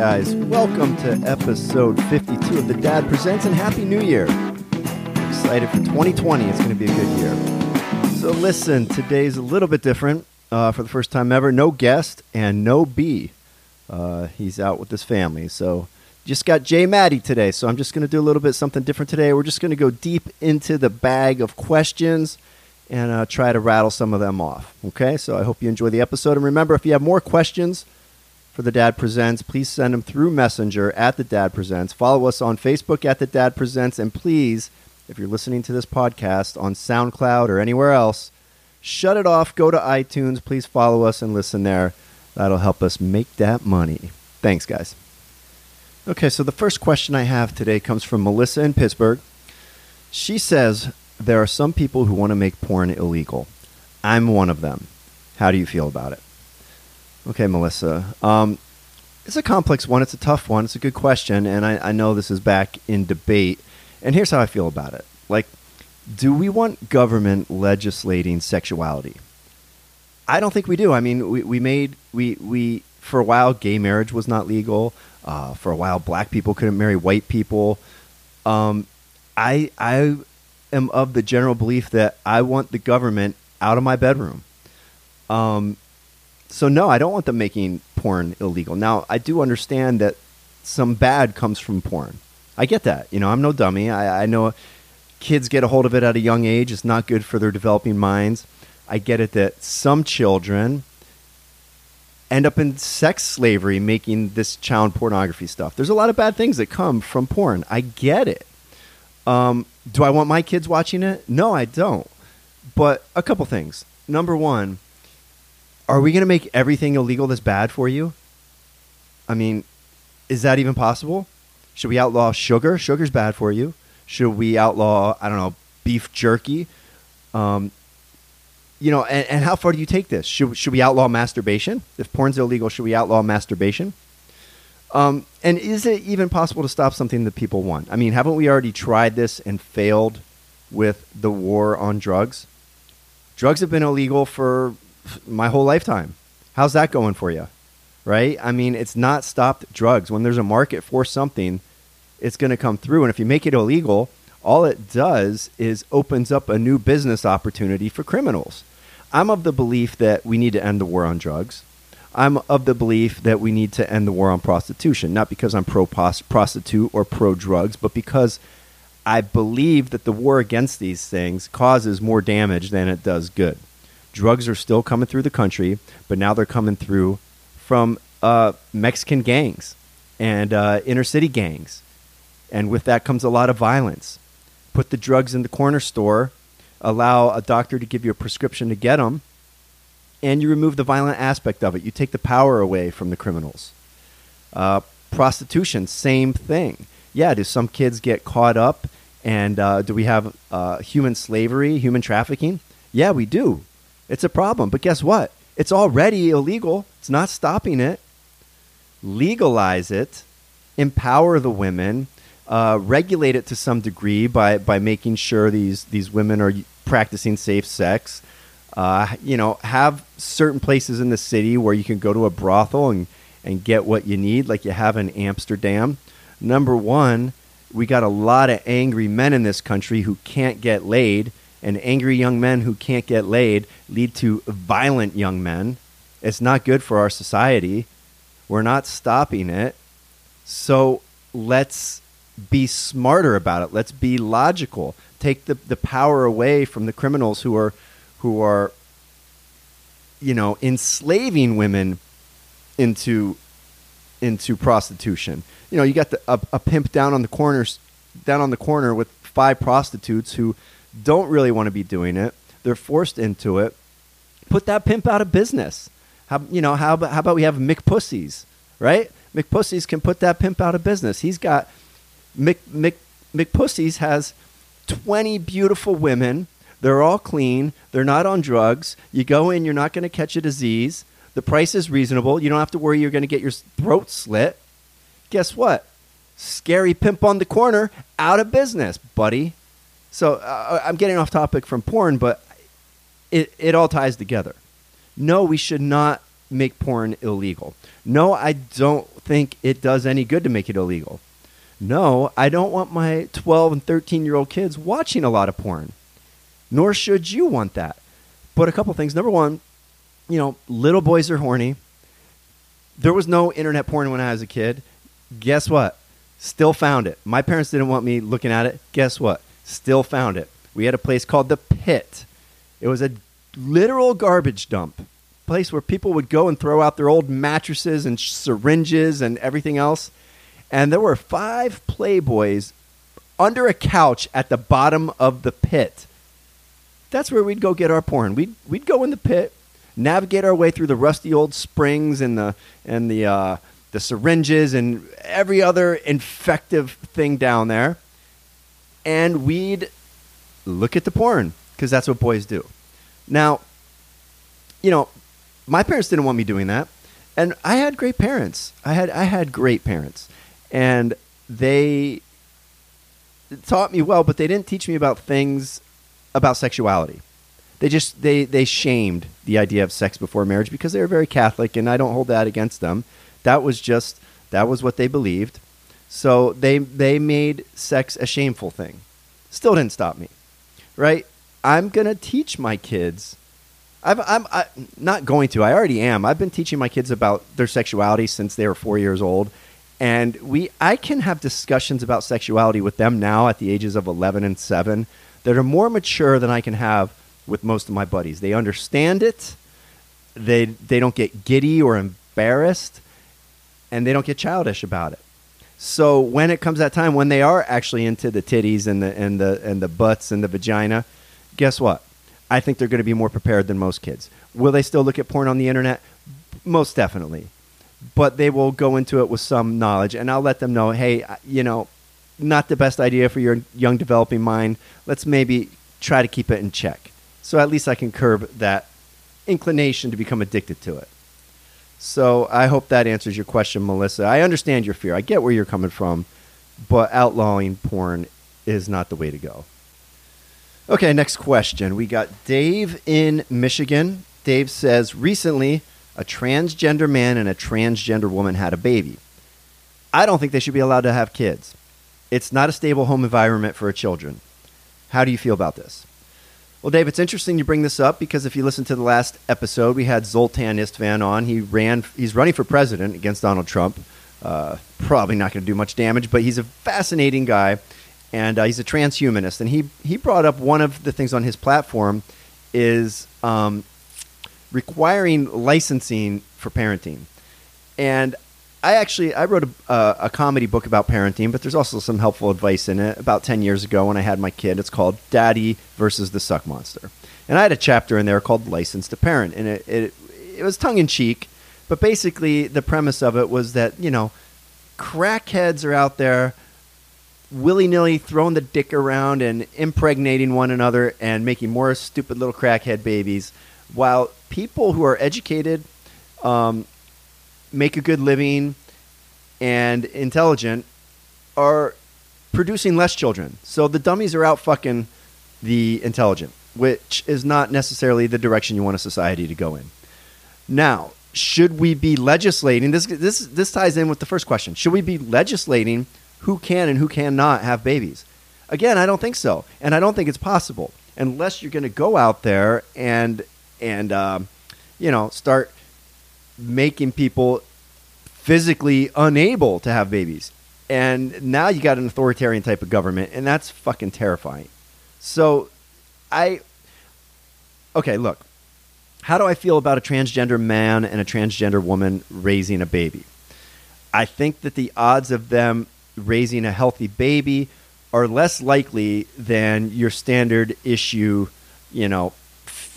guys? Welcome to episode 52 of The Dad Presents and Happy New Year. Excited for 2020. It's going to be a good year. So, listen, today's a little bit different. Uh, for the first time ever, no guest and no B. Uh, he's out with his family. So, just got J. Matty today. So, I'm just going to do a little bit something different today. We're just going to go deep into the bag of questions and uh, try to rattle some of them off. Okay, so I hope you enjoy the episode. And remember, if you have more questions for The Dad Presents, please send them through Messenger at The Dad Presents. Follow us on Facebook at The Dad Presents. And please, if you're listening to this podcast on SoundCloud or anywhere else, shut it off, go to iTunes. Please follow us and listen there. That'll help us make that money. Thanks, guys. Okay, so the first question I have today comes from Melissa in Pittsburgh. She says, there are some people who want to make porn illegal. I'm one of them. How do you feel about it? Okay, Melissa. Um, it's a complex one. It's a tough one. It's a good question, and I, I know this is back in debate. And here's how I feel about it. Like, do we want government legislating sexuality? I don't think we do. I mean, we, we made we we for a while gay marriage was not legal. Uh, for a while, black people couldn't marry white people. Um, I I am of the general belief that I want the government out of my bedroom. Um, so no, I don't want them making porn illegal. Now, I do understand that some bad comes from porn. I get that. You know, I'm no dummy. I, I know kids get a hold of it at a young age. It's not good for their developing minds. I get it that some children end up in sex slavery making this child pornography stuff. There's a lot of bad things that come from porn. I get it. Um, do I want my kids watching it? No, I don't. But a couple things. Number one, are we going to make everything illegal that's bad for you? I mean, is that even possible? Should we outlaw sugar? Sugar's bad for you. Should we outlaw, I don't know, beef jerky? Um, you know, and, and how far do you take this? Should, should we outlaw masturbation? If porn's illegal, should we outlaw masturbation? Um, and is it even possible to stop something that people want? I mean, haven't we already tried this and failed with the war on drugs? Drugs have been illegal for my whole lifetime. How's that going for you? Right? I mean, it's not stopped drugs. When there's a market for something, it's going to come through. And if you make it illegal, all it does is opens up a new business opportunity for criminals. I'm of the belief that we need to end the war on drugs. I'm of the belief that we need to end the war on prostitution, not because I'm pro prostitute or pro drugs, but because I believe that the war against these things causes more damage than it does good. Drugs are still coming through the country, but now they're coming through from uh, Mexican gangs and uh, inner city gangs. And with that comes a lot of violence. Put the drugs in the corner store, allow a doctor to give you a prescription to get them, and you remove the violent aspect of it. You take the power away from the criminals. Uh, prostitution, same thing. Yeah, do some kids get caught up? And uh, do we have uh, human slavery, human trafficking? Yeah, we do. It's a problem. But guess what? It's already illegal. It's not stopping it. Legalize it, empower the women, uh, regulate it to some degree by, by making sure these, these women are practicing safe sex. Uh, you know, have certain places in the city where you can go to a brothel and, and get what you need, like you have in Amsterdam. Number one, we got a lot of angry men in this country who can't get laid, and angry young men who can't get laid lead to violent young men. It's not good for our society. We're not stopping it. So let's be smarter about it. Let's be logical. Take the, the power away from the criminals who are who are you know enslaving women into into prostitution. You know, you got the, a, a pimp down on the corners down on the corner with five prostitutes who don't really want to be doing it. They're forced into it. Put that pimp out of business. How you know how about, how about we have McPussies, right? McPussies can put that pimp out of business. He's got Mc, Mc, McPussies has twenty beautiful women they're all clean. They're not on drugs. You go in, you're not going to catch a disease. The price is reasonable. You don't have to worry you're going to get your throat slit. Guess what? Scary pimp on the corner, out of business, buddy. So uh, I'm getting off topic from porn, but it, it all ties together. No, we should not make porn illegal. No, I don't think it does any good to make it illegal. No, I don't want my 12 and 13 year old kids watching a lot of porn. Nor should you want that. But a couple things. Number one, you know, little boys are horny. There was no internet porn when I was a kid. Guess what? Still found it. My parents didn't want me looking at it. Guess what? Still found it. We had a place called The Pit. It was a literal garbage dump place where people would go and throw out their old mattresses and syringes and everything else. And there were five Playboys under a couch at the bottom of the pit. That's where we'd go get our porn. We'd, we'd go in the pit, navigate our way through the rusty old springs and the, and the, uh, the syringes and every other infective thing down there. And we'd look at the porn because that's what boys do. Now, you know, my parents didn't want me doing that, and I had great parents. I had I had great parents, and they taught me well, but they didn't teach me about things about sexuality. They just they they shamed the idea of sex before marriage because they were very Catholic, and I don't hold that against them. That was just that was what they believed. So they they made sex a shameful thing. Still didn't stop me, right? I'm gonna teach my kids I, not going to. I already am. I've been teaching my kids about their sexuality since they were four years old, and we I can have discussions about sexuality with them now at the ages of eleven and seven that are more mature than I can have with most of my buddies. They understand it. They they don't get giddy or embarrassed, and they don't get childish about it. So when it comes that time when they are actually into the titties and the and the and the butts and the vagina, guess what? I think they're going to be more prepared than most kids. Will they still look at porn on the internet? Most definitely. But they will go into it with some knowledge, and I'll let them know hey, you know, not the best idea for your young developing mind. Let's maybe try to keep it in check. So at least I can curb that inclination to become addicted to it. So I hope that answers your question, Melissa. I understand your fear. I get where you're coming from, but outlawing porn is not the way to go. Okay, next question. We got Dave in Michigan. Dave says recently a transgender man and a transgender woman had a baby. I don't think they should be allowed to have kids. It's not a stable home environment for children. How do you feel about this? Well, Dave, it's interesting you bring this up because if you listen to the last episode, we had Zoltan Istvan on. He ran. He's running for president against Donald Trump. Uh, probably not going to do much damage, but he's a fascinating guy and uh, he's a transhumanist. And he he brought up one of the things on his platform is um, requiring licensing for parenting. And I actually I wrote a, uh, a comedy book about parenting, but there's also some helpful advice in it. About ten years ago, when I had my kid, it's called "Daddy versus the Suck Monster," and I had a chapter in there called "License to Parent," and it it, it was tongue in cheek, but basically the premise of it was that you know crackheads are out there willy nilly throwing the dick around and impregnating one another and making more stupid little crackhead babies, while people who are educated, um, make a good living, and intelligent are producing less children. So the dummies are out fucking the intelligent, which is not necessarily the direction you want a society to go in. Now, should we be legislating? This this this ties in with the first question. Should we be legislating who can and who cannot have babies. Again, I don't think so, and I don't think it's possible unless you're going to go out there and and um, you know start making people physically unable to have babies. And now you got an authoritarian type of government, and that's fucking terrifying. So, I okay. Look, how do I feel about a transgender man and a transgender woman raising a baby? I think that the odds of them raising a healthy baby are less likely than your standard issue, you know,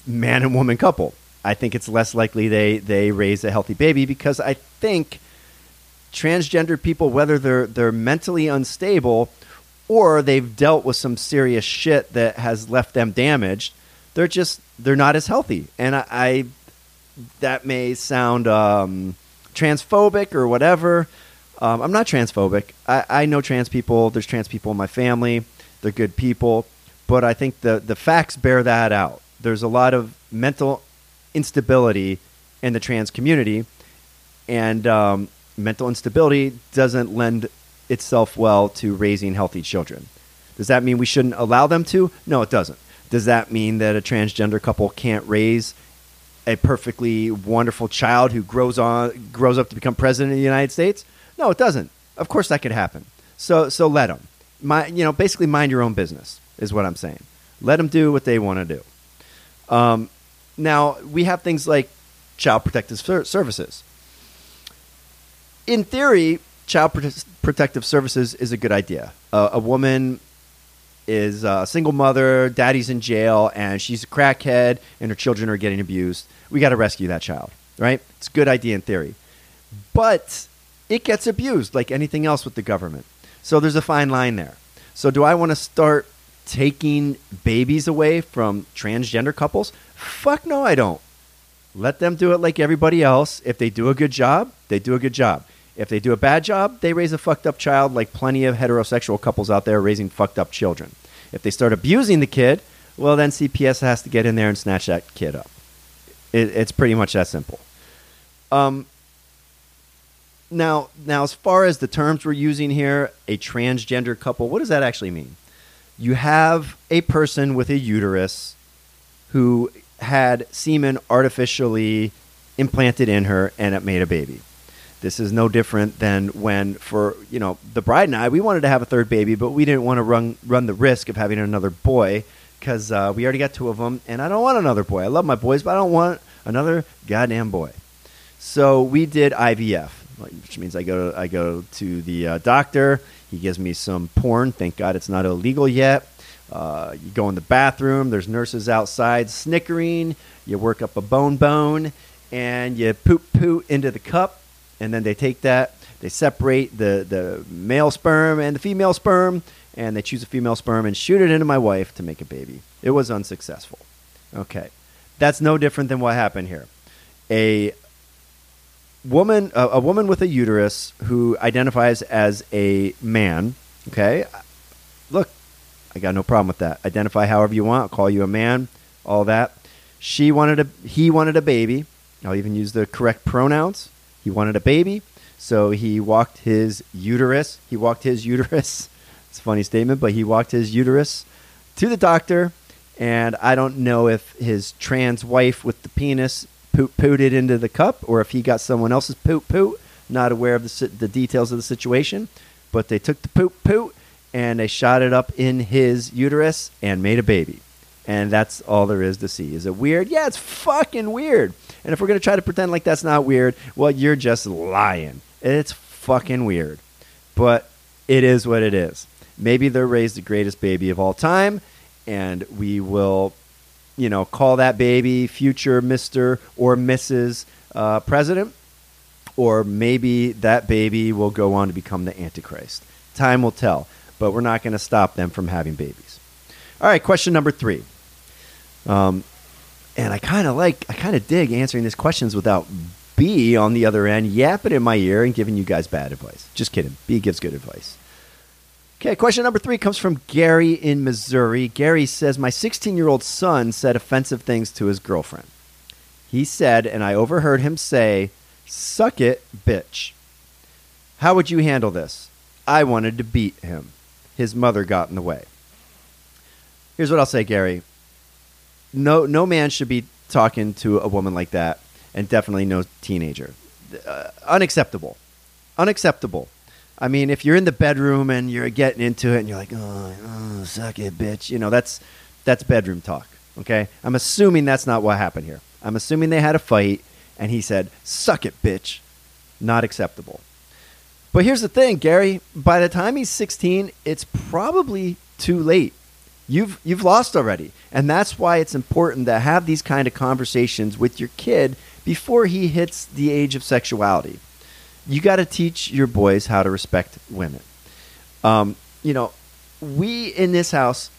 man and woman couple. I think it's less likely they, they raise a healthy baby because I think transgender people, whether they're they're mentally unstable or they've dealt with some serious shit that has left them damaged, they're just they're not as healthy. And I, I that may sound um, transphobic or whatever, um, I'm not transphobic. I, I know trans people. There's trans people in my family. They're good people. But I think the, the facts bear that out. There's a lot of mental instability in the trans community, and um, mental instability doesn't lend itself well to raising healthy children. Does that mean we shouldn't allow them to? No, it doesn't. Does that mean that a transgender couple can't raise a perfectly wonderful child who grows on grows up to become president of the United States? No, it doesn't. Of course, that could happen. So, so let them. My, you know, basically mind your own business is what I'm saying. Let them do what they want to do. Um, now we have things like child protective ser- services. In theory, child prote- protective services is a good idea. Uh, a woman is a single mother, daddy's in jail, and she's a crackhead, and her children are getting abused. We got to rescue that child, right? It's a good idea in theory. But it gets abused like anything else with the government. So there's a fine line there. So do I want to start taking babies away from transgender couples? Fuck no, I don't. Let them do it like everybody else. If they do a good job, they do a good job. If they do a bad job, they raise a fucked up child like plenty of heterosexual couples out there raising fucked up children. If they start abusing the kid, well, then CPS has to get in there and snatch that kid up. It, it's pretty much that simple. Um, now, now, as far as the terms we're using here, a transgender couple, what does that actually mean? You have a person with a uterus who had semen artificially implanted in her and it made a baby. This is no different than when, for you know, the bride and I, we wanted to have a third baby, but we didn't want to run run the risk of having another boy because uh, we already got two of them, and I don't want another boy. I love my boys, but I don't want another goddamn boy. So we did IVF, which means I go to, I go to the uh, doctor. He gives me some porn. Thank God it's not illegal yet. Uh, you go in the bathroom. There's nurses outside snickering. You work up a bone bone, and you poop poop into the cup and then they take that, they separate the, the male sperm and the female sperm, and they choose a female sperm and shoot it into my wife to make a baby. It was unsuccessful. Okay. That's no different than what happened here. A woman a, a woman with a uterus who identifies as a man, okay? Look, I got no problem with that. Identify however you want. I'll call you a man, all that. She wanted a he wanted a baby. I'll even use the correct pronouns. He wanted a baby, so he walked his uterus. He walked his uterus. It's a funny statement, but he walked his uterus to the doctor, and I don't know if his trans wife with the penis poop pooted into the cup or if he got someone else's poop poop. Not aware of the, the details of the situation, but they took the poop poop and they shot it up in his uterus and made a baby. And that's all there is to see. Is it weird? Yeah, it's fucking weird. And if we're going to try to pretend like that's not weird, well, you're just lying. It's fucking weird. But it is what it is. Maybe they're raised the greatest baby of all time, and we will, you know, call that baby future Mr. or Mrs. Uh, President, or maybe that baby will go on to become the Antichrist. Time will tell, but we're not going to stop them from having babies. All right, question number three. Um, and I kind of like, I kind of dig answering these questions without B on the other end yapping in my ear and giving you guys bad advice. Just kidding. B gives good advice. Okay, question number three comes from Gary in Missouri. Gary says, My 16 year old son said offensive things to his girlfriend. He said, and I overheard him say, Suck it, bitch. How would you handle this? I wanted to beat him. His mother got in the way. Here's what I'll say, Gary no no man should be talking to a woman like that, and definitely no teenager. Uh, unacceptable, unacceptable. I mean, if you're in the bedroom and you're getting into it, and you're like, "Oh, oh suck it, bitch," you know that's that's bedroom talk. Okay, I'm assuming that's not what happened here. I'm assuming they had a fight, and he said, "Suck it, bitch." Not acceptable. But here's the thing, Gary. By the time he's 16, it's probably too late you've you've lost already. And that's why it's important to have these kind of conversations with your kid before he hits the age of sexuality. You got to teach your boys how to respect women. Um, you know we in this house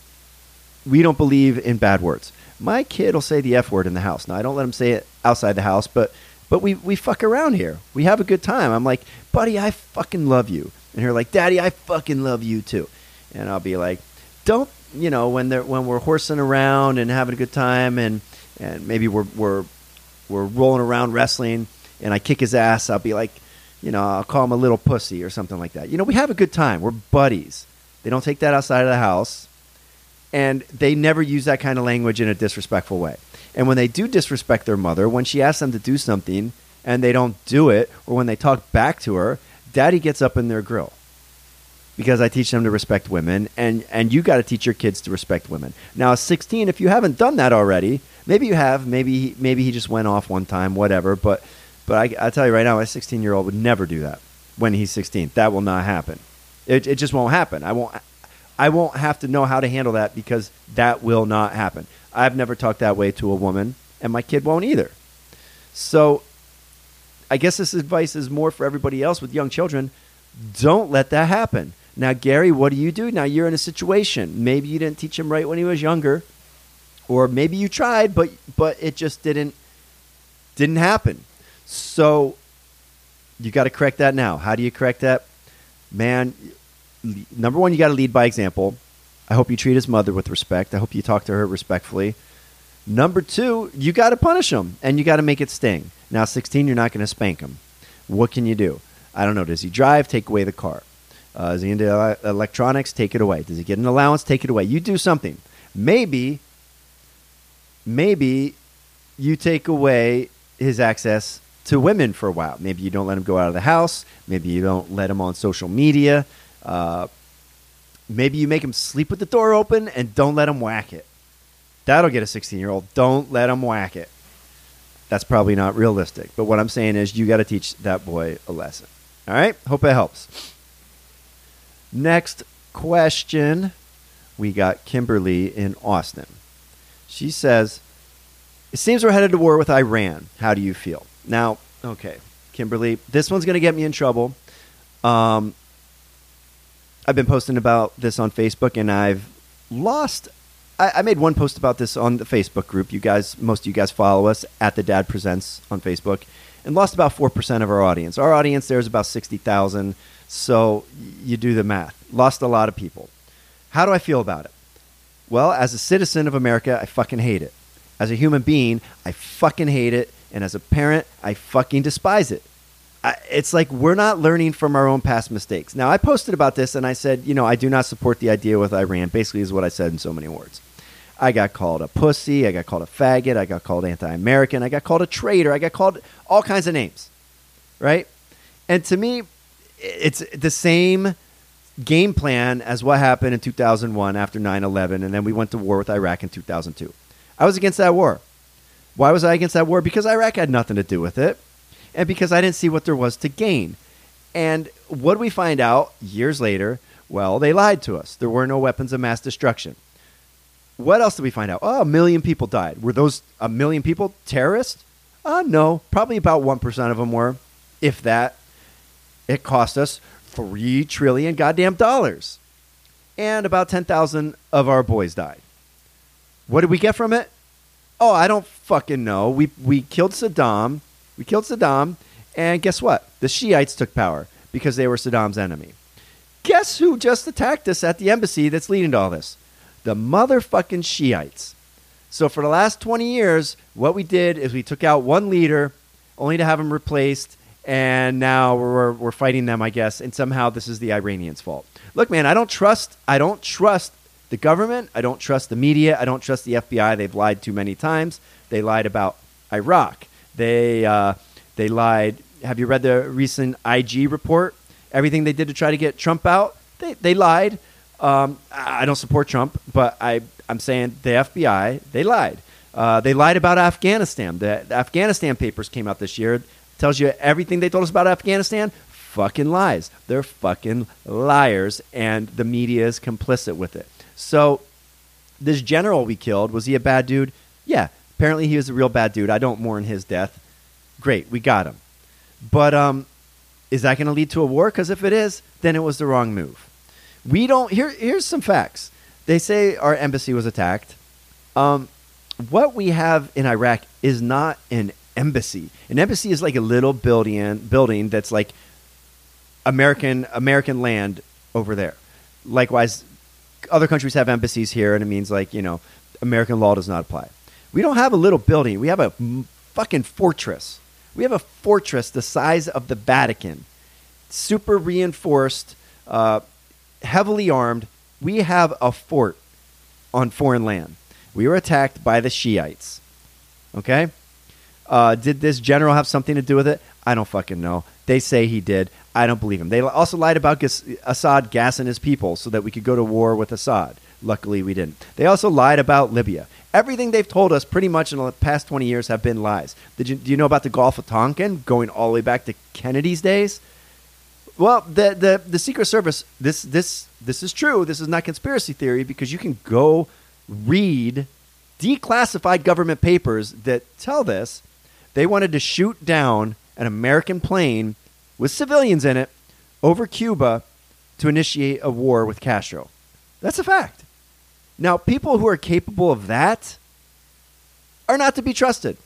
we don't believe in bad words. My kid will say the f word in the house. Now i don't let him say it outside the house but but we, we fuck around here. We have a good time. I'm like buddy i fucking love you. And her like daddy i fucking love you too. And i'll be like don't you know when they're when we're horsing around and having a good time and and maybe we're we're we're rolling around wrestling and I kick his ass, I'll be like, you know, I'll call him a little pussy or something like that. You know, we have a good time. We're buddies. They don't take that outside of the house. And they never use that kind of language in a disrespectful way. And when they do disrespect their mother, when she asks them to do something and they don't do it, or when they talk back to her, daddy gets up in their grill because I teach them to respect women, and and you got to teach your kids to respect women. Now, at 16, if you haven't done that already, maybe you have, maybe maybe he just went off one time, whatever. But but I, I tell you right now, a 16 year old would never do that when he's 16. That will not happen. It it just won't happen. I won't. I won't have to know how to handle that because that will not happen. I've never talked that way to a woman, and my kid won't either. So, I guess this advice is more for everybody else with young children. Don't let that happen now, Gary, what do you do? Now you're in a situation. Maybe you didn't teach him right when he was younger, or maybe you tried, but but it just didn't didn't happen. So you got to correct that now. How do you correct that? Man, number one, you got to lead by example. I hope you treat his mother with respect. I hope you talk to her respectfully. Number two, you got to punish him and you got to make it sting. Now, 16, you're not going to spank him. What can you do? I don't know. Does he drive? Take away the car. Uh, is he into electronics? Take it away. Does he get an allowance? Take it away. You do something. Maybe, maybe you take away his access to women for a while. Maybe you don't let him go out of the house. Maybe you don't let him on social media. Uh, maybe you make him sleep with the door open and don't let him whack it. That'll get a 16 year old. Don't let him whack it. That's probably not realistic. But what I'm saying is, you got to teach that boy a lesson. All right? Hope it helps. Next question. We got Kimberly in Austin. She says, It seems we're headed to war with Iran. How do you feel? Now, okay, Kimberly, this one's going to get me in trouble. Um, I've been posting about this on Facebook, and I've lost. I, I, made one post about this on the Facebook group. You guys, most of you guys follow us at the Dad Presents on Facebook, and lost about four percent of our audience. Our audience there is about sixty thousand. So you do the math. Lost a lot of people. How do I feel about it? Well, as a citizen of America, I fucking hate it. As a human being, I fucking hate it. And as a parent, I fucking despise it. I, it's like we're not learning from our own past mistakes. Now, I posted about this and I said, you know, I do not support the idea with Iran, basically, is what I said in so many words. I got called a pussy. I got called a faggot. I got called anti American. I got called a traitor. I got called all kinds of names. Right? And to me, it's the same game plan as what happened in 2001 after 9/11 and then we went to war with Iraq in 2002. I was against that war. Why was I against that war? Because Iraq had nothing to do with it and because I didn't see what there was to gain. And what do we find out years later? Well, they lied to us. There were no weapons of mass destruction. What else did we find out? Oh, a million people died. Were those a million people terrorists? Uh, no, probably about 1% of them were, if that. It cost us three trillion goddamn dollars. And about 10,000 of our boys died. What did we get from it? Oh, I don't fucking know. We, we killed Saddam. We killed Saddam. And guess what? The Shiites took power because they were Saddam's enemy. Guess who just attacked us at the embassy that's leading to all this? The motherfucking Shiites. So for the last 20 years, what we did is we took out one leader only to have him replaced and now we're, we're fighting them, I guess, and somehow this is the Iranians' fault. Look, man, I don't trust. I don't trust the government. I don't trust the media. I don't trust the FBI. They've lied too many times. They lied about Iraq. They uh, they lied. Have you read the recent IG report? Everything they did to try to get Trump out, they they lied. Um, I don't support Trump, but I I'm saying the FBI they lied. Uh, they lied about Afghanistan. The, the Afghanistan papers came out this year tells you everything they told us about Afghanistan. Fucking lies. They're fucking liars, and the media is complicit with it. So, this general we killed, was he a bad dude? Yeah, apparently he was a real bad dude. I don't mourn his death. Great, we got him. But um, is that going to lead to a war? Because if it is, then it was the wrong move. We don't. Here, here's some facts. They say our embassy was attacked. Um, what we have in Iraq is not an embassy. An embassy is like a little building building that's like American American land over there. Likewise, other countries have embassies here, and it means like you know American law does not apply. We don't have a little building. We have a fucking fortress. We have a fortress the size of the Vatican, super reinforced, uh, heavily armed. We have a fort on foreign land. We were attacked by the Shiites. Okay? Uh, did this general have something to do with it? I don't fucking know. They say he did. I don't believe him. They also lied about gas- Assad gassing his people so that we could go to war with Assad. Luckily, we didn't. They also lied about Libya. Everything they've told us pretty much in the past 20 years have been lies. Did you, do you know about the Gulf of Tonkin going all the way back to Kennedy's days? Well, the, the, the Secret Service, this, this, this is true. This is not conspiracy theory because you can go read declassified government papers that tell this. They wanted to shoot down an American plane with civilians in it over Cuba to initiate a war with Castro. That's a fact. Now, people who are capable of that are not to be trusted.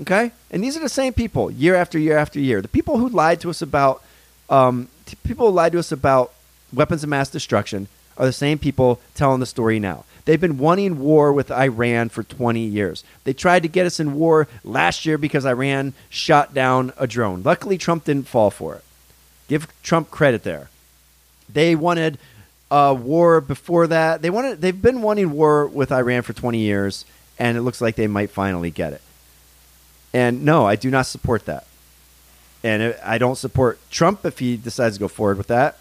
Okay? And these are the same people year after year after year. The people who lied to us about um, people who lied to us about weapons of mass destruction are the same people telling the story now. They've been wanting war with Iran for 20 years. They tried to get us in war last year because Iran shot down a drone. Luckily, Trump didn't fall for it. Give Trump credit there. They wanted a war before that. They wanted. They've been wanting war with Iran for 20 years, and it looks like they might finally get it. And no, I do not support that. And I don't support Trump if he decides to go forward with that.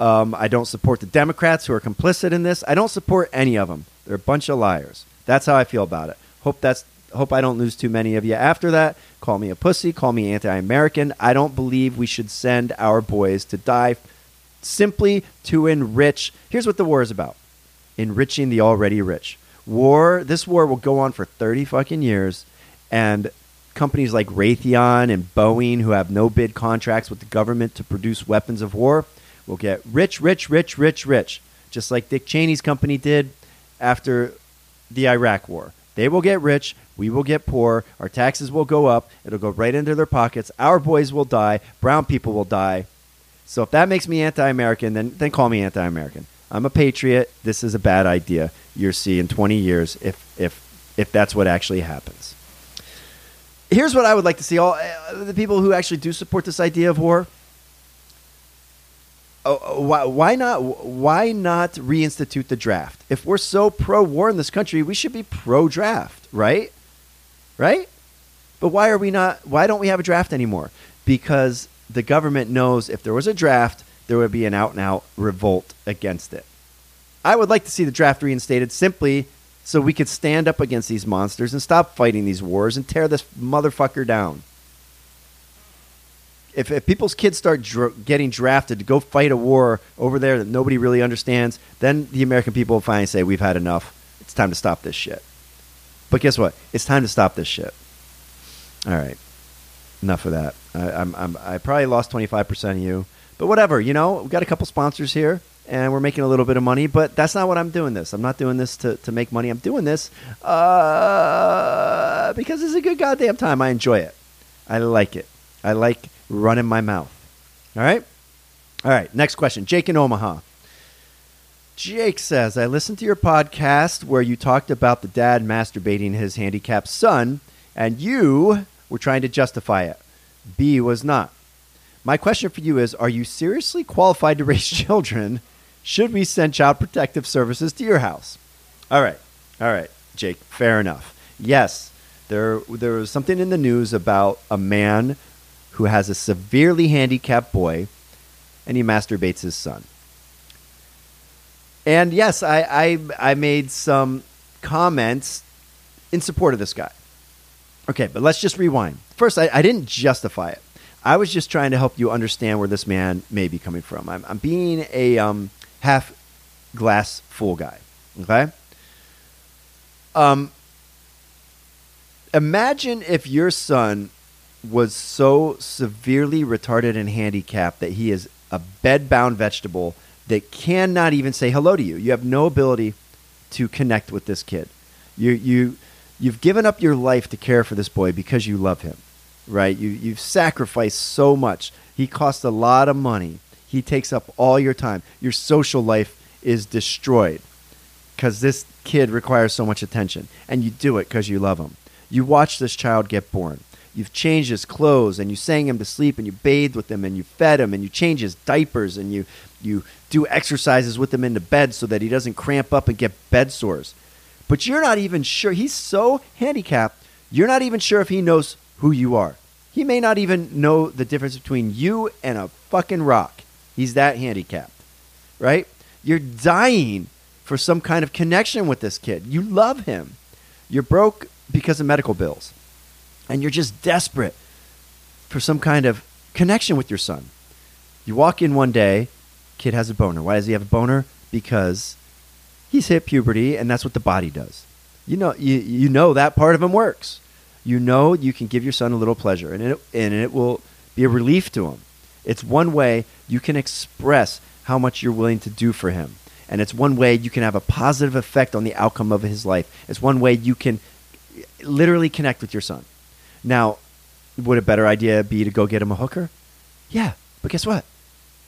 Um, I don't support the Democrats who are complicit in this. I don't support any of them. They're a bunch of liars. That's how I feel about it. Hope that's hope I don't lose too many of you after that. Call me a pussy. Call me anti-American. I don't believe we should send our boys to die simply to enrich. Here's what the war is about: enriching the already rich. War. This war will go on for thirty fucking years, and companies like Raytheon and Boeing, who have no bid contracts with the government to produce weapons of war will get rich, rich, rich, rich, rich, just like Dick Cheney's company did after the Iraq War. They will get rich. We will get poor. Our taxes will go up. It'll go right into their pockets. Our boys will die. Brown people will die. So if that makes me anti-American, then then call me anti-American. I'm a patriot. This is a bad idea. You'll see in 20 years if if if that's what actually happens. Here's what I would like to see: all uh, the people who actually do support this idea of war Oh, oh, why, why not why not reinstitute the draft? If we're so pro war in this country, we should be pro draft, right? Right? But why are we not why don't we have a draft anymore? Because the government knows if there was a draft, there would be an out and out revolt against it. I would like to see the draft reinstated simply so we could stand up against these monsters and stop fighting these wars and tear this motherfucker down if, if people's kids start dr- getting drafted to go fight a war over there that nobody really understands, then the American people will finally say, "We've had enough. It's time to stop this shit." But guess what? It's time to stop this shit. All right, enough of that. I, I'm, I'm I probably lost twenty five percent of you, but whatever. You know, we've got a couple sponsors here, and we're making a little bit of money. But that's not what I'm doing. This I'm not doing this to, to make money. I'm doing this uh, because it's a good goddamn time. I enjoy it. I like it. I like running my mouth. All right? All right, next question. Jake in Omaha. Jake says, I listened to your podcast where you talked about the dad masturbating his handicapped son, and you were trying to justify it. B was not. My question for you is Are you seriously qualified to raise children? Should we send child protective services to your house? All right. All right, Jake. Fair enough. Yes, there, there was something in the news about a man who has a severely handicapped boy and he masturbates his son. And yes, I, I, I made some comments in support of this guy. Okay, but let's just rewind. First, I, I didn't justify it. I was just trying to help you understand where this man may be coming from. I'm, I'm being a um, half glass full guy. Okay? Um, imagine if your son was so severely retarded and handicapped that he is a bedbound vegetable that cannot even say hello to you. You have no ability to connect with this kid. You you you've given up your life to care for this boy because you love him. Right? You you've sacrificed so much. He costs a lot of money. He takes up all your time. Your social life is destroyed because this kid requires so much attention and you do it because you love him You watch this child get born. You've changed his clothes and you sang him to sleep and you bathed with him and you fed him and you change his diapers and you, you do exercises with him into bed so that he doesn't cramp up and get bed sores. But you're not even sure. He's so handicapped, you're not even sure if he knows who you are. He may not even know the difference between you and a fucking rock. He's that handicapped, right? You're dying for some kind of connection with this kid. You love him. You're broke because of medical bills. And you're just desperate for some kind of connection with your son. You walk in one day, kid has a boner. Why does he have a boner? Because he's hit puberty and that's what the body does. You know you, you know that part of him works. You know you can give your son a little pleasure and it and it will be a relief to him. It's one way you can express how much you're willing to do for him. And it's one way you can have a positive effect on the outcome of his life. It's one way you can literally connect with your son. Now, would a better idea be to go get him a hooker? Yeah, but guess what?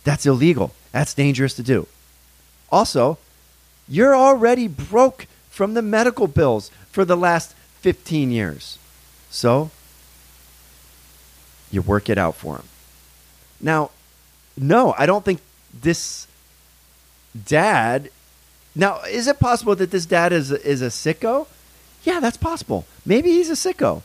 That's illegal. That's dangerous to do. Also, you're already broke from the medical bills for the last 15 years. So, you work it out for him. Now, no, I don't think this dad. Now, is it possible that this dad is is a sicko? Yeah, that's possible. Maybe he's a sicko.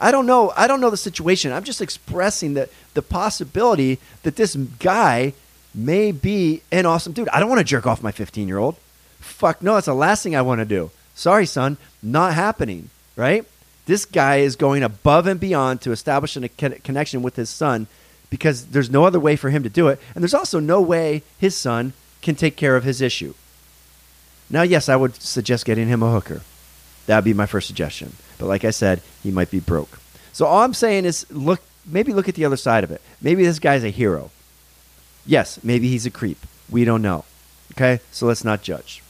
I don't know. I don't know the situation. I'm just expressing that the possibility that this guy may be an awesome dude. I don't want to jerk off my 15 year old. Fuck no, that's the last thing I want to do. Sorry, son, not happening. Right? This guy is going above and beyond to establish a connection with his son because there's no other way for him to do it. And there's also no way his son can take care of his issue. Now, yes, I would suggest getting him a hooker. That would be my first suggestion. But like I said, he might be broke. So all I'm saying is look maybe look at the other side of it. Maybe this guy's a hero. Yes, maybe he's a creep. We don't know. Okay? So let's not judge.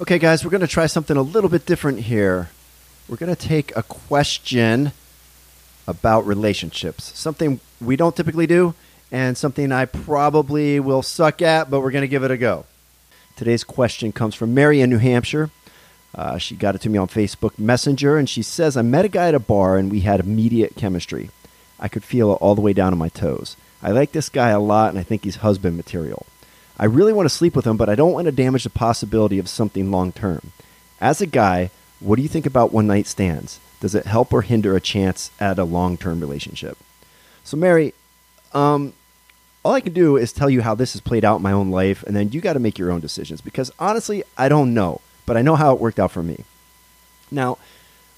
Okay, guys, we're going to try something a little bit different here. We're going to take a question about relationships. Something we don't typically do, and something I probably will suck at, but we're going to give it a go. Today's question comes from Mary in New Hampshire. Uh, she got it to me on Facebook Messenger, and she says, I met a guy at a bar and we had immediate chemistry. I could feel it all the way down to my toes. I like this guy a lot, and I think he's husband material. I really want to sleep with him, but I don't want to damage the possibility of something long term. As a guy, what do you think about one night stands? Does it help or hinder a chance at a long term relationship? So, Mary, um, all I can do is tell you how this has played out in my own life, and then you got to make your own decisions because honestly, I don't know, but I know how it worked out for me. Now,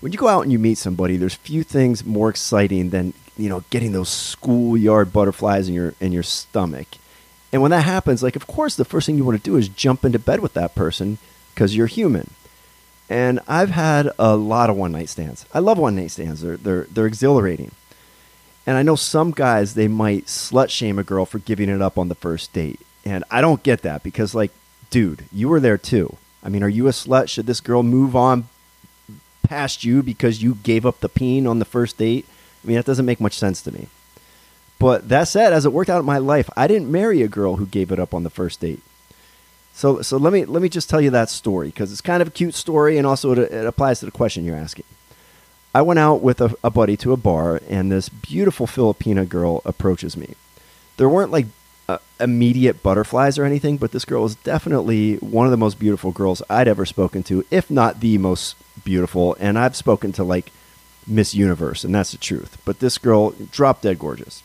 when you go out and you meet somebody, there's few things more exciting than you know getting those schoolyard butterflies in your in your stomach. And when that happens, like of course, the first thing you want to do is jump into bed with that person because you're human. And I've had a lot of one night stands. I love one night stands. They're they're they're exhilarating. And I know some guys they might slut shame a girl for giving it up on the first date. And I don't get that because like, dude, you were there too. I mean, are you a slut? Should this girl move on past you because you gave up the peen on the first date? I mean, that doesn't make much sense to me. But that said, as it worked out in my life, I didn't marry a girl who gave it up on the first date. So, so let me let me just tell you that story because it's kind of a cute story, and also it, it applies to the question you're asking. I went out with a, a buddy to a bar, and this beautiful Filipina girl approaches me. There weren't like uh, immediate butterflies or anything, but this girl was definitely one of the most beautiful girls I'd ever spoken to, if not the most beautiful. And I've spoken to like Miss Universe, and that's the truth. But this girl, drop dead gorgeous.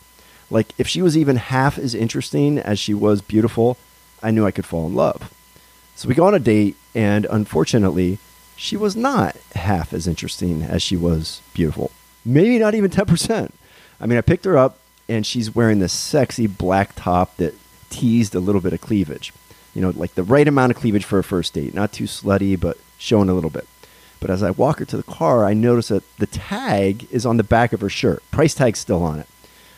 Like, if she was even half as interesting as she was beautiful, I knew I could fall in love. So we go on a date, and unfortunately, she was not half as interesting as she was beautiful. Maybe not even 10%. I mean, I picked her up, and she's wearing this sexy black top that teased a little bit of cleavage. You know, like the right amount of cleavage for a first date. Not too slutty, but showing a little bit. But as I walk her to the car, I notice that the tag is on the back of her shirt. Price tag's still on it.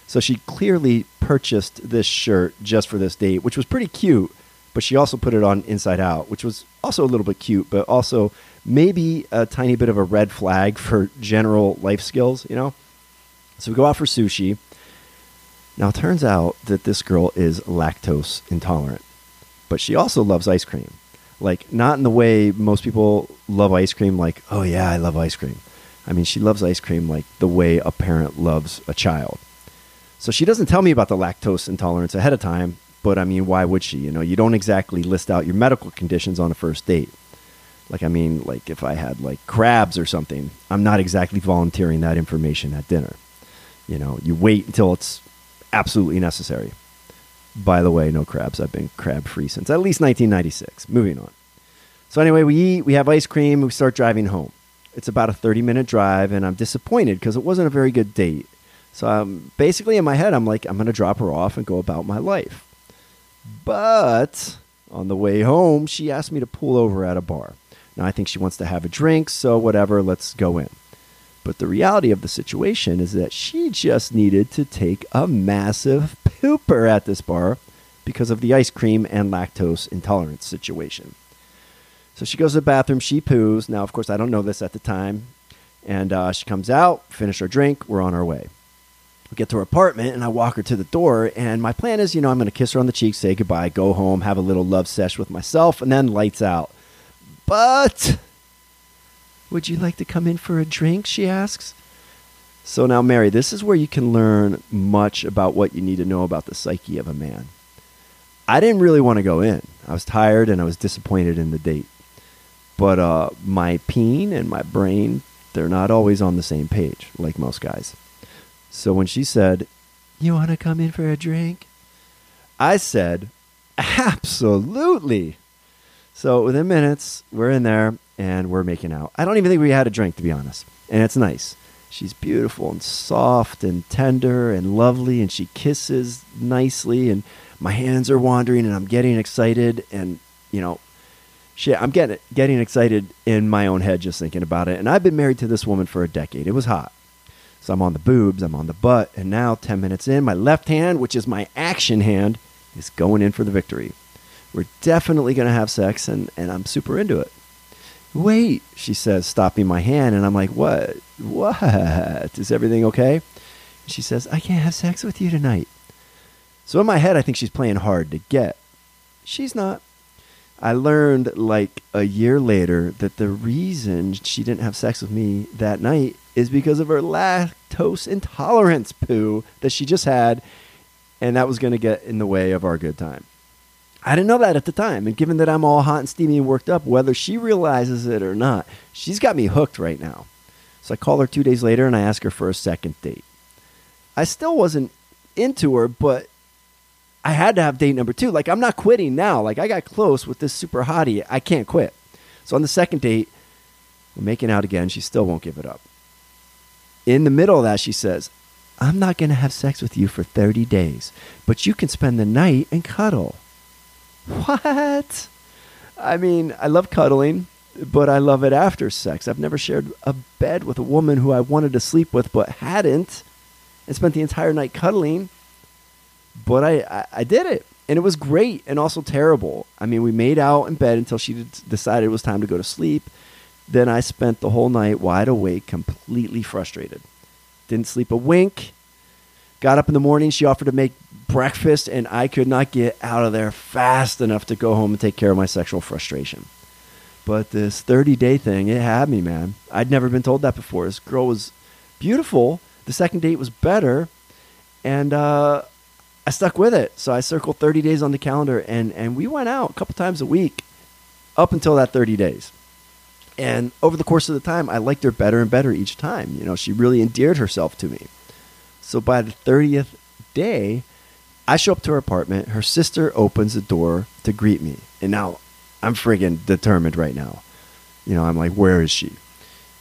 So she clearly purchased this shirt just for this date, which was pretty cute, but she also put it on inside out, which was also a little bit cute, but also maybe a tiny bit of a red flag for general life skills, you know? So we go out for sushi. Now, it turns out that this girl is lactose intolerant, but she also loves ice cream. Like, not in the way most people love ice cream, like, oh yeah, I love ice cream. I mean, she loves ice cream like the way a parent loves a child. So she doesn't tell me about the lactose intolerance ahead of time, but I mean, why would she? You know, you don't exactly list out your medical conditions on a first date. Like, I mean, like if I had like crabs or something, I'm not exactly volunteering that information at dinner. You know, you wait until it's absolutely necessary. By the way, no crabs. I've been crab free since at least 1996. Moving on. So, anyway, we eat, we have ice cream, we start driving home. It's about a 30 minute drive, and I'm disappointed because it wasn't a very good date. So, I'm, basically, in my head, I'm like, I'm going to drop her off and go about my life. But on the way home, she asked me to pull over at a bar. Now, I think she wants to have a drink, so whatever, let's go in. But the reality of the situation is that she just needed to take a massive pooper at this bar because of the ice cream and lactose intolerance situation. So she goes to the bathroom, she poos. Now, of course, I don't know this at the time. And uh, she comes out, finish our drink, we're on our way. We get to her apartment, and I walk her to the door. And my plan is, you know, I'm going to kiss her on the cheek, say goodbye, go home, have a little love sesh with myself, and then lights out. But would you like to come in for a drink? She asks. So now, Mary, this is where you can learn much about what you need to know about the psyche of a man. I didn't really want to go in. I was tired and I was disappointed in the date. But uh, my peen and my brain, they're not always on the same page, like most guys. So when she said, You want to come in for a drink? I said, Absolutely. So within minutes, we're in there and we're making out. I don't even think we had a drink, to be honest. And it's nice. She's beautiful and soft and tender and lovely, and she kisses nicely. And my hands are wandering, and I'm getting excited. And you know, shit, I'm getting getting excited in my own head just thinking about it. And I've been married to this woman for a decade. It was hot. So I'm on the boobs, I'm on the butt, and now 10 minutes in, my left hand, which is my action hand, is going in for the victory. We're definitely going to have sex, and, and I'm super into it. Wait, she says, stopping my hand, and I'm like, what? What? Is everything okay? She says, I can't have sex with you tonight. So in my head, I think she's playing hard to get. She's not. I learned like a year later that the reason she didn't have sex with me that night is because of her lactose intolerance poo that she just had, and that was going to get in the way of our good time. I didn't know that at the time. And given that I'm all hot and steamy and worked up, whether she realizes it or not, she's got me hooked right now. So I call her two days later and I ask her for a second date. I still wasn't into her, but I had to have date number two. Like, I'm not quitting now. Like, I got close with this super hottie. I can't quit. So on the second date, we're making out again. She still won't give it up. In the middle of that, she says, I'm not going to have sex with you for 30 days, but you can spend the night and cuddle. What? I mean, I love cuddling, but I love it after sex. I've never shared a bed with a woman who I wanted to sleep with but hadn't and spent the entire night cuddling. But I, I, I did it. And it was great and also terrible. I mean, we made out in bed until she decided it was time to go to sleep. Then I spent the whole night wide awake, completely frustrated. Didn't sleep a wink. Got up in the morning. She offered to make breakfast, and I could not get out of there fast enough to go home and take care of my sexual frustration. But this 30 day thing, it had me, man. I'd never been told that before. This girl was beautiful. The second date was better. And uh, I stuck with it. So I circled 30 days on the calendar, and, and we went out a couple times a week up until that 30 days. And over the course of the time, I liked her better and better each time. You know, she really endeared herself to me. So by the 30th day, I show up to her apartment. Her sister opens the door to greet me. And now I'm friggin' determined right now. You know, I'm like, where is she?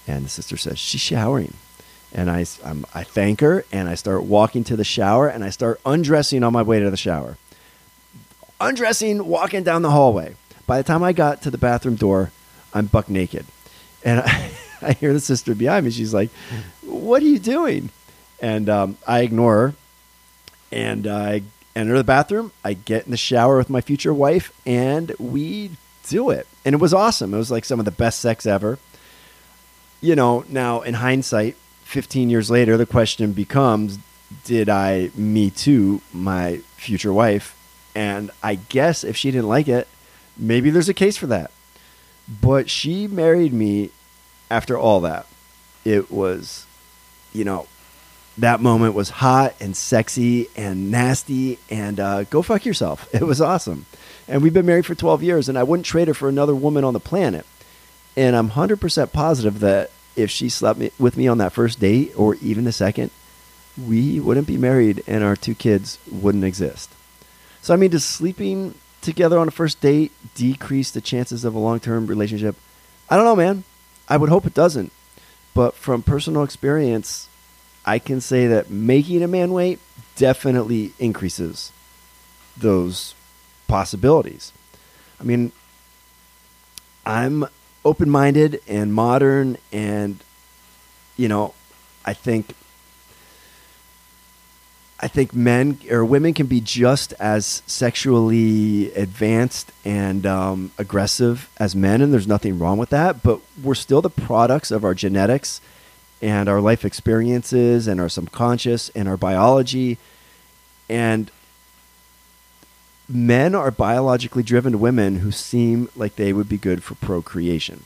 And the sister says, she's showering. And I, I'm, I thank her and I start walking to the shower and I start undressing on my way to the shower. Undressing, walking down the hallway. By the time I got to the bathroom door, I'm buck naked. And I, I hear the sister behind me. She's like, What are you doing? And um, I ignore her and I enter the bathroom. I get in the shower with my future wife, and we do it. And it was awesome. It was like some of the best sex ever. You know, now in hindsight, 15 years later, the question becomes Did I me too my future wife? And I guess if she didn't like it, maybe there's a case for that. But she married me after all that it was, you know, that moment was hot and sexy and nasty and uh, go fuck yourself. It was awesome. And we've been married for 12 years and I wouldn't trade her for another woman on the planet. And I'm 100% positive that if she slept with me on that first date or even the second, we wouldn't be married and our two kids wouldn't exist. So, I mean, does sleeping together on a first date decrease the chances of a long term relationship? I don't know, man. I would hope it doesn't. But from personal experience, I can say that making a man wait definitely increases those possibilities. I mean, I'm open minded and modern, and, you know, I think I think men or women can be just as sexually advanced and um, aggressive as men, and there's nothing wrong with that. But we're still the products of our genetics and our life experiences and our subconscious and our biology. And men are biologically driven to women who seem like they would be good for procreation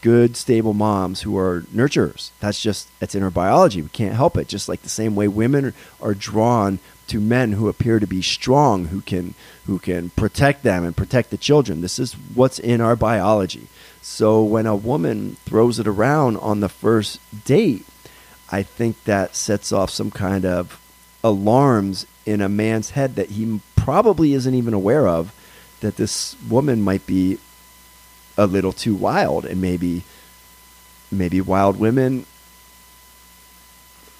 good, stable moms who are nurturers. That's just it's in our biology. We can't help it. Just like the same way women are drawn to men who appear to be strong, who can who can protect them and protect the children. This is what's in our biology. So when a woman throws it around on the first date, I think that sets off some kind of alarms in a man's head that he probably isn't even aware of that this woman might be a little too wild and maybe maybe wild women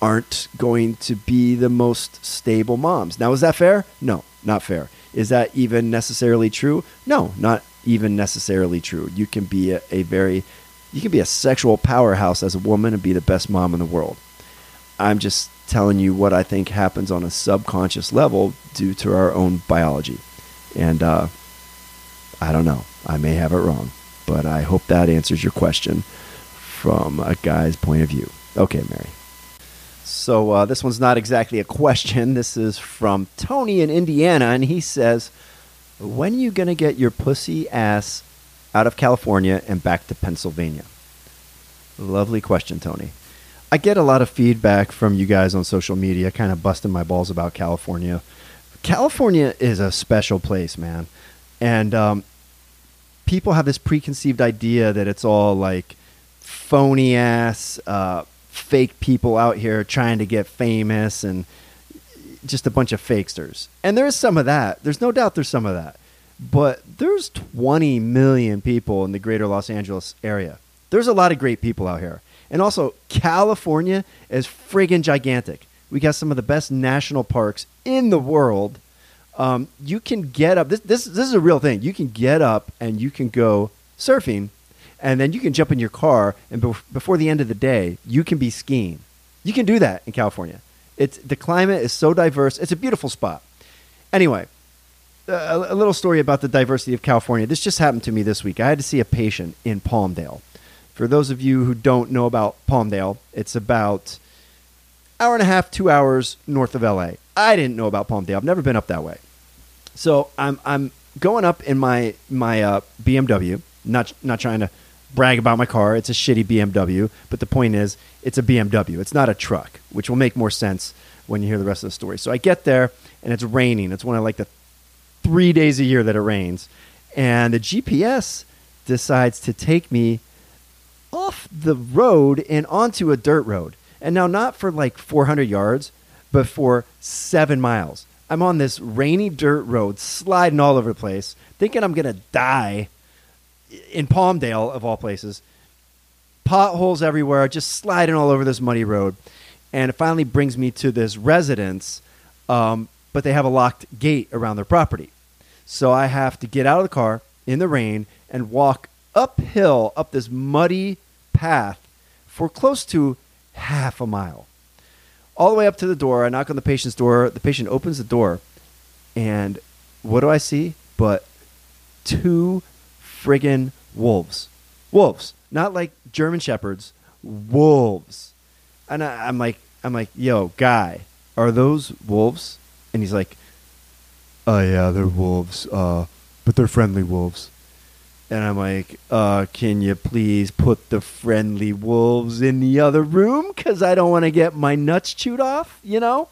aren't going to be the most stable moms. Now is that fair? No, not fair. Is that even necessarily true? No, not even necessarily true. You can be a, a very you can be a sexual powerhouse as a woman and be the best mom in the world. I'm just telling you what I think happens on a subconscious level due to our own biology. And uh, I don't know. I may have it wrong but I hope that answers your question from a guy's point of view. Okay, Mary. So uh, this one's not exactly a question. This is from Tony in Indiana, and he says, "When are you gonna get your pussy ass out of California and back to Pennsylvania?" Lovely question, Tony. I get a lot of feedback from you guys on social media, kind of busting my balls about California. California is a special place, man, and um, people have this preconceived idea that it's all like phony ass, uh, fake people out here trying to get famous and just a bunch of fakesters. And there is some of that. There's no doubt there's some of that. But there's 20 million people in the greater Los Angeles area. There's a lot of great people out here. And also, California is friggin' gigantic. We got some of the best national parks in the world um, you can get up. This, this this is a real thing. You can get up and you can go surfing, and then you can jump in your car, and be- before the end of the day, you can be skiing. You can do that in California. It's the climate is so diverse. It's a beautiful spot. Anyway, a, a little story about the diversity of California. This just happened to me this week. I had to see a patient in Palmdale. For those of you who don't know about Palmdale, it's about hour and a half, two hours north of LA. I didn't know about Palmdale. I've never been up that way. So I'm I'm going up in my my uh, BMW. Not not trying to brag about my car. It's a shitty BMW, but the point is, it's a BMW. It's not a truck, which will make more sense when you hear the rest of the story. So I get there and it's raining. It's one of like the three days a year that it rains, and the GPS decides to take me off the road and onto a dirt road. And now not for like 400 yards, but for seven miles. I'm on this rainy dirt road, sliding all over the place, thinking I'm gonna die in Palmdale of all places. Potholes everywhere, just sliding all over this muddy road, and it finally brings me to this residence. Um, but they have a locked gate around their property, so I have to get out of the car in the rain and walk uphill up this muddy path for close to half a mile all the way up to the door. I knock on the patient's door. The patient opens the door, and what do I see? But two friggin' wolves. Wolves, not like German shepherds. Wolves. And I, I'm like, I'm like, yo, guy, are those wolves? And he's like, oh yeah, they're wolves. Uh, but they're friendly wolves. And I'm like, uh, can you please put the friendly wolves in the other room? Because I don't want to get my nuts chewed off, you know?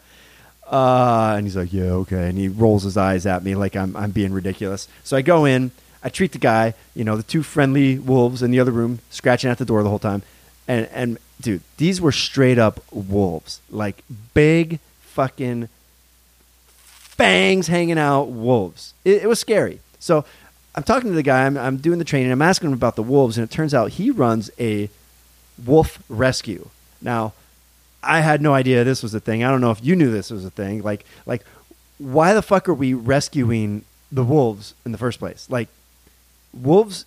Uh, and he's like, yeah, okay. And he rolls his eyes at me like I'm, I'm being ridiculous. So I go in, I treat the guy, you know, the two friendly wolves in the other room, scratching at the door the whole time. And, and dude, these were straight up wolves. Like big fucking fangs hanging out wolves. It, it was scary. So I'm talking to the guy. I'm, I'm doing the training. I'm asking him about the wolves, and it turns out he runs a wolf rescue. Now, I had no idea this was a thing. I don't know if you knew this was a thing. Like, like, why the fuck are we rescuing the wolves in the first place? Like, wolves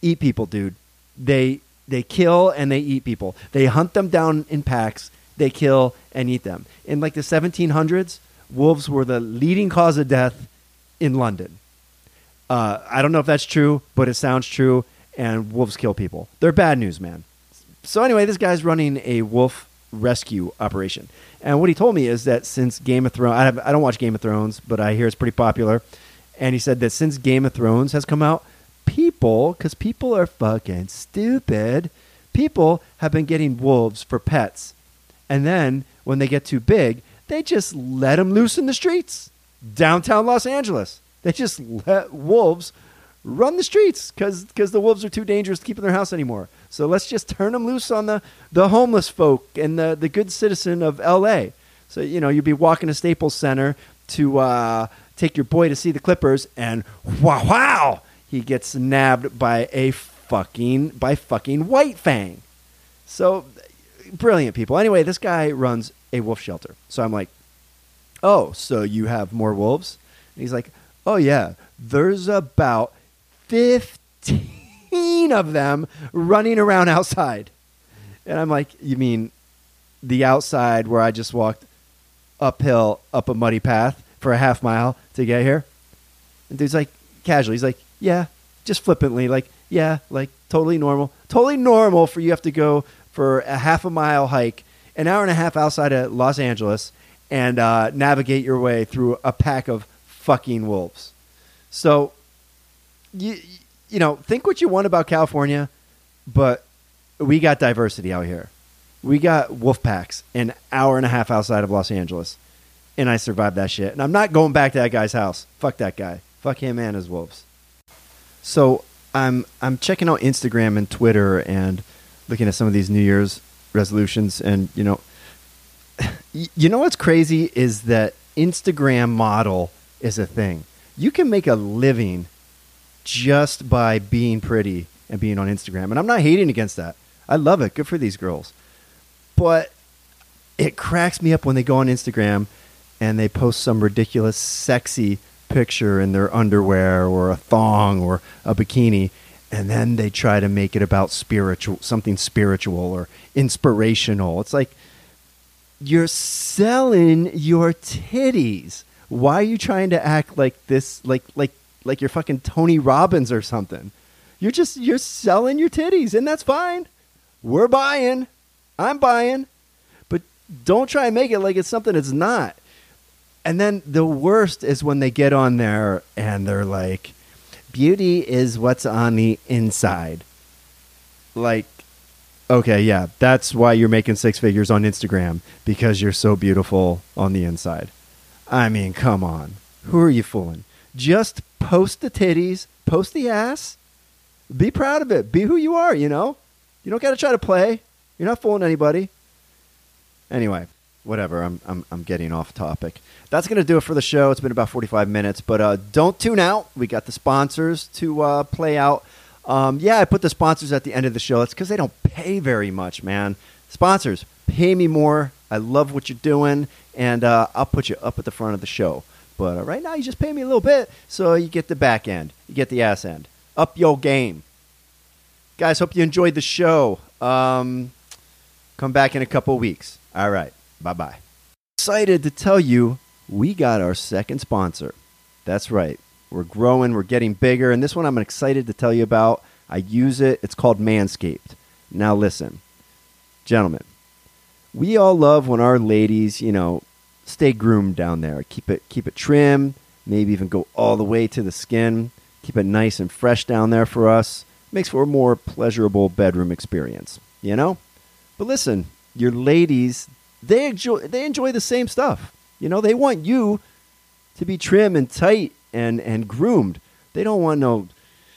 eat people, dude. They they kill and they eat people. They hunt them down in packs. They kill and eat them. In like the 1700s, wolves were the leading cause of death in London. Uh, I don't know if that's true, but it sounds true. And wolves kill people. They're bad news, man. So anyway, this guy's running a wolf rescue operation, and what he told me is that since Game of Thrones, I, have, I don't watch Game of Thrones, but I hear it's pretty popular. And he said that since Game of Thrones has come out, people, because people are fucking stupid, people have been getting wolves for pets, and then when they get too big, they just let them loose in the streets, downtown Los Angeles. They just let wolves run the streets because the wolves are too dangerous to keep in their house anymore. So let's just turn them loose on the, the homeless folk and the, the good citizen of L.A. So, you know, you'd be walking to Staples Center to uh, take your boy to see the Clippers, and wow, wow, he gets nabbed by a fucking, by fucking White Fang. So, brilliant people. Anyway, this guy runs a wolf shelter. So I'm like, oh, so you have more wolves? And he's like, oh, yeah, there's about 15 of them running around outside. And I'm like, you mean the outside where I just walked uphill up a muddy path for a half mile to get here? And dude's like, casually, he's like, yeah, just flippantly, like, yeah, like totally normal. Totally normal for you have to go for a half a mile hike, an hour and a half outside of Los Angeles, and uh, navigate your way through a pack of fucking wolves. So, you you know, think what you want about California, but we got diversity out here. We got wolf packs an hour and a half outside of Los Angeles, and I survived that shit. And I'm not going back to that guy's house. Fuck that guy. Fuck him and his wolves. So I'm I'm checking out Instagram and Twitter and looking at some of these New Year's resolutions, and you know, you know what's crazy is that Instagram model is a thing. You can make a living just by being pretty and being on Instagram, and I'm not hating against that. I love it. Good for these girls, but it cracks me up when they go on Instagram and they post some ridiculous, sexy picture in their underwear or a thong or a bikini and then they try to make it about spiritual something spiritual or inspirational. It's like you're selling your titties. Why are you trying to act like this like like like you're fucking Tony Robbins or something? You're just you're selling your titties and that's fine. We're buying. I'm buying. But don't try and make it like it's something it's not and then the worst is when they get on there and they're like, beauty is what's on the inside. Like, okay, yeah, that's why you're making six figures on Instagram because you're so beautiful on the inside. I mean, come on. Who are you fooling? Just post the titties, post the ass, be proud of it, be who you are, you know? You don't got to try to play. You're not fooling anybody. Anyway, whatever. I'm, I'm, I'm getting off topic. That's going to do it for the show. It's been about 45 minutes, but uh, don't tune out. We got the sponsors to uh, play out. Um, yeah, I put the sponsors at the end of the show. It's because they don't pay very much, man. Sponsors, pay me more. I love what you're doing, and uh, I'll put you up at the front of the show. But uh, right now, you just pay me a little bit, so you get the back end, you get the ass end. Up your game. Guys, hope you enjoyed the show. Um, come back in a couple weeks. All right. Bye bye. Excited to tell you we got our second sponsor. That's right. We're growing, we're getting bigger, and this one I'm excited to tell you about. I use it. It's called Manscaped. Now listen, gentlemen, we all love when our ladies, you know, stay groomed down there. Keep it keep it trim, maybe even go all the way to the skin. keep it nice and fresh down there for us. Makes for a more pleasurable bedroom experience, you know? But listen, your ladies, they enjoy they enjoy the same stuff. You know, they want you to be trim and tight and, and groomed. They don't want no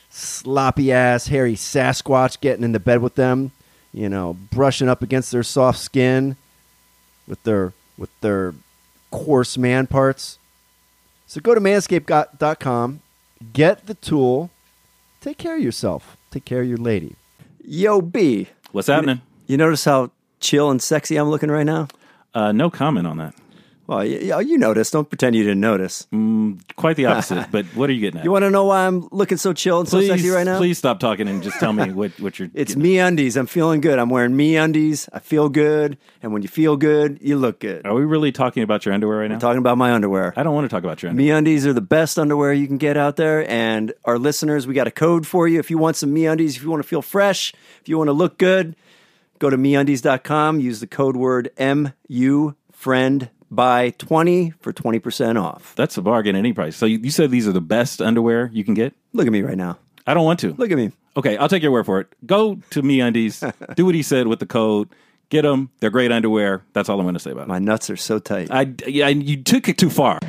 sloppy ass, hairy Sasquatch getting into bed with them, you know, brushing up against their soft skin with their with their coarse man parts. So go to manscaped.com, get the tool, take care of yourself, take care of your lady. Yo, B. What's happening? You notice how chill and sexy I'm looking right now? Uh, no comment on that. Well, you, you noticed. Don't pretend you didn't notice. Mm, quite the opposite. but what are you getting at? You want to know why I'm looking so chill and please, so sexy right now? Please stop talking and just tell me what, what you're. It's MeUndies. I'm feeling good. I'm wearing MeUndies. I feel good. And when you feel good, you look good. Are we really talking about your underwear right now? I'm talking about my underwear. I don't want to talk about your underwear. MeUndies are the best underwear you can get out there. And our listeners, we got a code for you. If you want some MeUndies, if you want to feel fresh, if you want to look good, go to meundies.com. Use the code word MU friend by 20 for 20% off. That's a bargain at any price. So you, you said these are the best underwear you can get? Look at me right now. I don't want to. Look at me. Okay, I'll take your word for it. Go to MeUndies, do what he said with the code, get them. They're great underwear. That's all I'm going to say about it. My nuts are so tight. I, yeah, you took it too far.